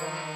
Yeah.